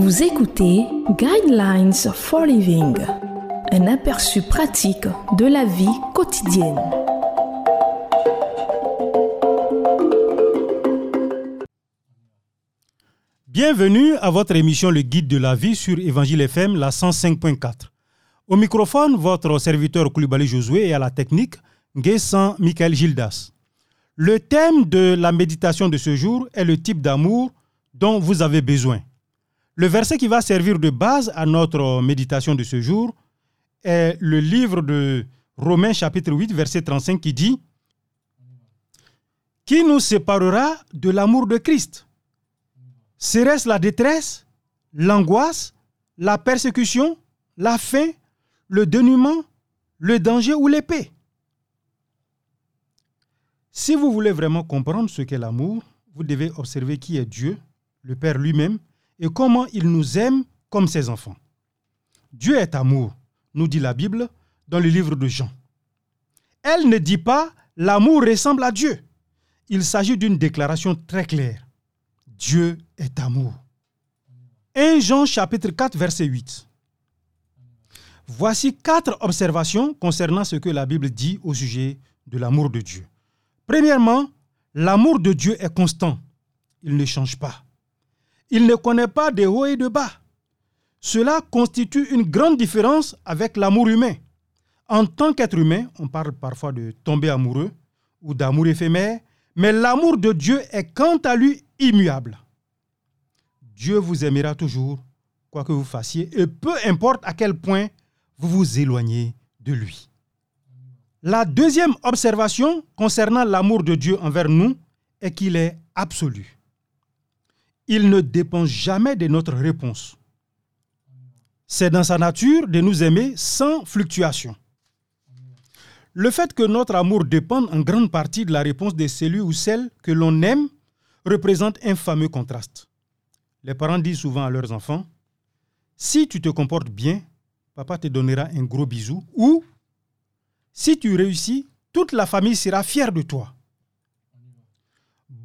Vous écoutez Guidelines for Living, un aperçu pratique de la vie quotidienne. Bienvenue à votre émission Le Guide de la vie sur Évangile FM, la 105.4. Au microphone, votre serviteur Koulibaly Josué et à la technique, Nguessan Michael Gildas. Le thème de la méditation de ce jour est le type d'amour dont vous avez besoin. Le verset qui va servir de base à notre méditation de ce jour est le livre de Romains chapitre 8 verset 35 qui dit Qui nous séparera de l'amour de Christ? Serait-ce la détresse, l'angoisse, la persécution, la faim, le dénuement, le danger ou l'épée? Si vous voulez vraiment comprendre ce qu'est l'amour, vous devez observer qui est Dieu, le Père lui-même, et comment il nous aime comme ses enfants. Dieu est amour, nous dit la Bible dans le livre de Jean. Elle ne dit pas l'amour ressemble à Dieu. Il s'agit d'une déclaration très claire. Dieu est amour. 1 Jean chapitre 4 verset 8. Voici quatre observations concernant ce que la Bible dit au sujet de l'amour de Dieu. Premièrement, l'amour de Dieu est constant. Il ne change pas. Il ne connaît pas de haut et de bas. Cela constitue une grande différence avec l'amour humain. En tant qu'être humain, on parle parfois de tomber amoureux ou d'amour éphémère, mais l'amour de Dieu est quant à lui immuable. Dieu vous aimera toujours, quoi que vous fassiez, et peu importe à quel point vous vous éloignez de lui. La deuxième observation concernant l'amour de Dieu envers nous est qu'il est absolu il ne dépend jamais de notre réponse. C'est dans sa nature de nous aimer sans fluctuation. Le fait que notre amour dépende en grande partie de la réponse de celui ou celle que l'on aime représente un fameux contraste. Les parents disent souvent à leurs enfants, si tu te comportes bien, papa te donnera un gros bisou, ou si tu réussis, toute la famille sera fière de toi.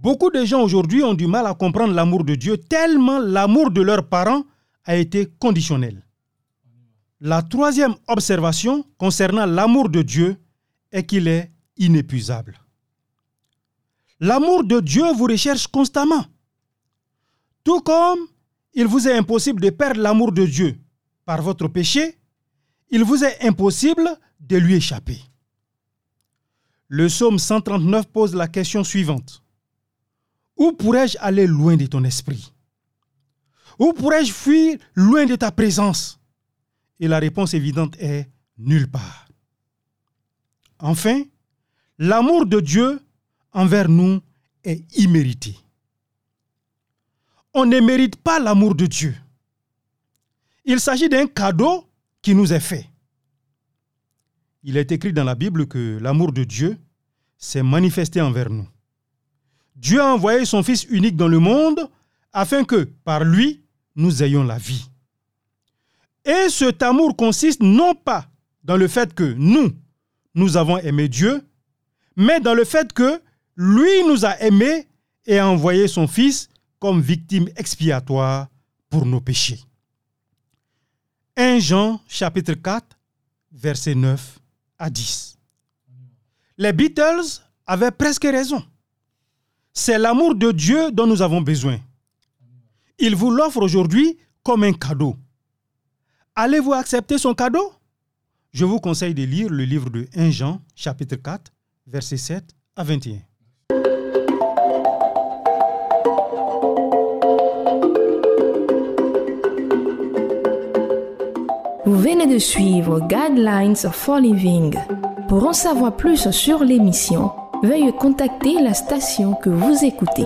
Beaucoup de gens aujourd'hui ont du mal à comprendre l'amour de Dieu tellement l'amour de leurs parents a été conditionnel. La troisième observation concernant l'amour de Dieu est qu'il est inépuisable. L'amour de Dieu vous recherche constamment. Tout comme il vous est impossible de perdre l'amour de Dieu par votre péché, il vous est impossible de lui échapper. Le psaume 139 pose la question suivante. Où pourrais-je aller loin de ton esprit? Où pourrais-je fuir loin de ta présence? Et la réponse évidente est nulle part. Enfin, l'amour de Dieu envers nous est immérité. On ne mérite pas l'amour de Dieu. Il s'agit d'un cadeau qui nous est fait. Il est écrit dans la Bible que l'amour de Dieu s'est manifesté envers nous. Dieu a envoyé son Fils unique dans le monde afin que, par lui, nous ayons la vie. Et cet amour consiste non pas dans le fait que nous, nous avons aimé Dieu, mais dans le fait que lui nous a aimés et a envoyé son Fils comme victime expiatoire pour nos péchés. 1 Jean chapitre 4, versets 9 à 10. Les Beatles avaient presque raison. C'est l'amour de Dieu dont nous avons besoin. Il vous l'offre aujourd'hui comme un cadeau. Allez-vous accepter son cadeau? Je vous conseille de lire le livre de 1 Jean, chapitre 4, versets 7 à 21. Vous venez de suivre Guidelines for Living. Pour en savoir plus sur l'émission, veuillez contacter la station que vous écoutez.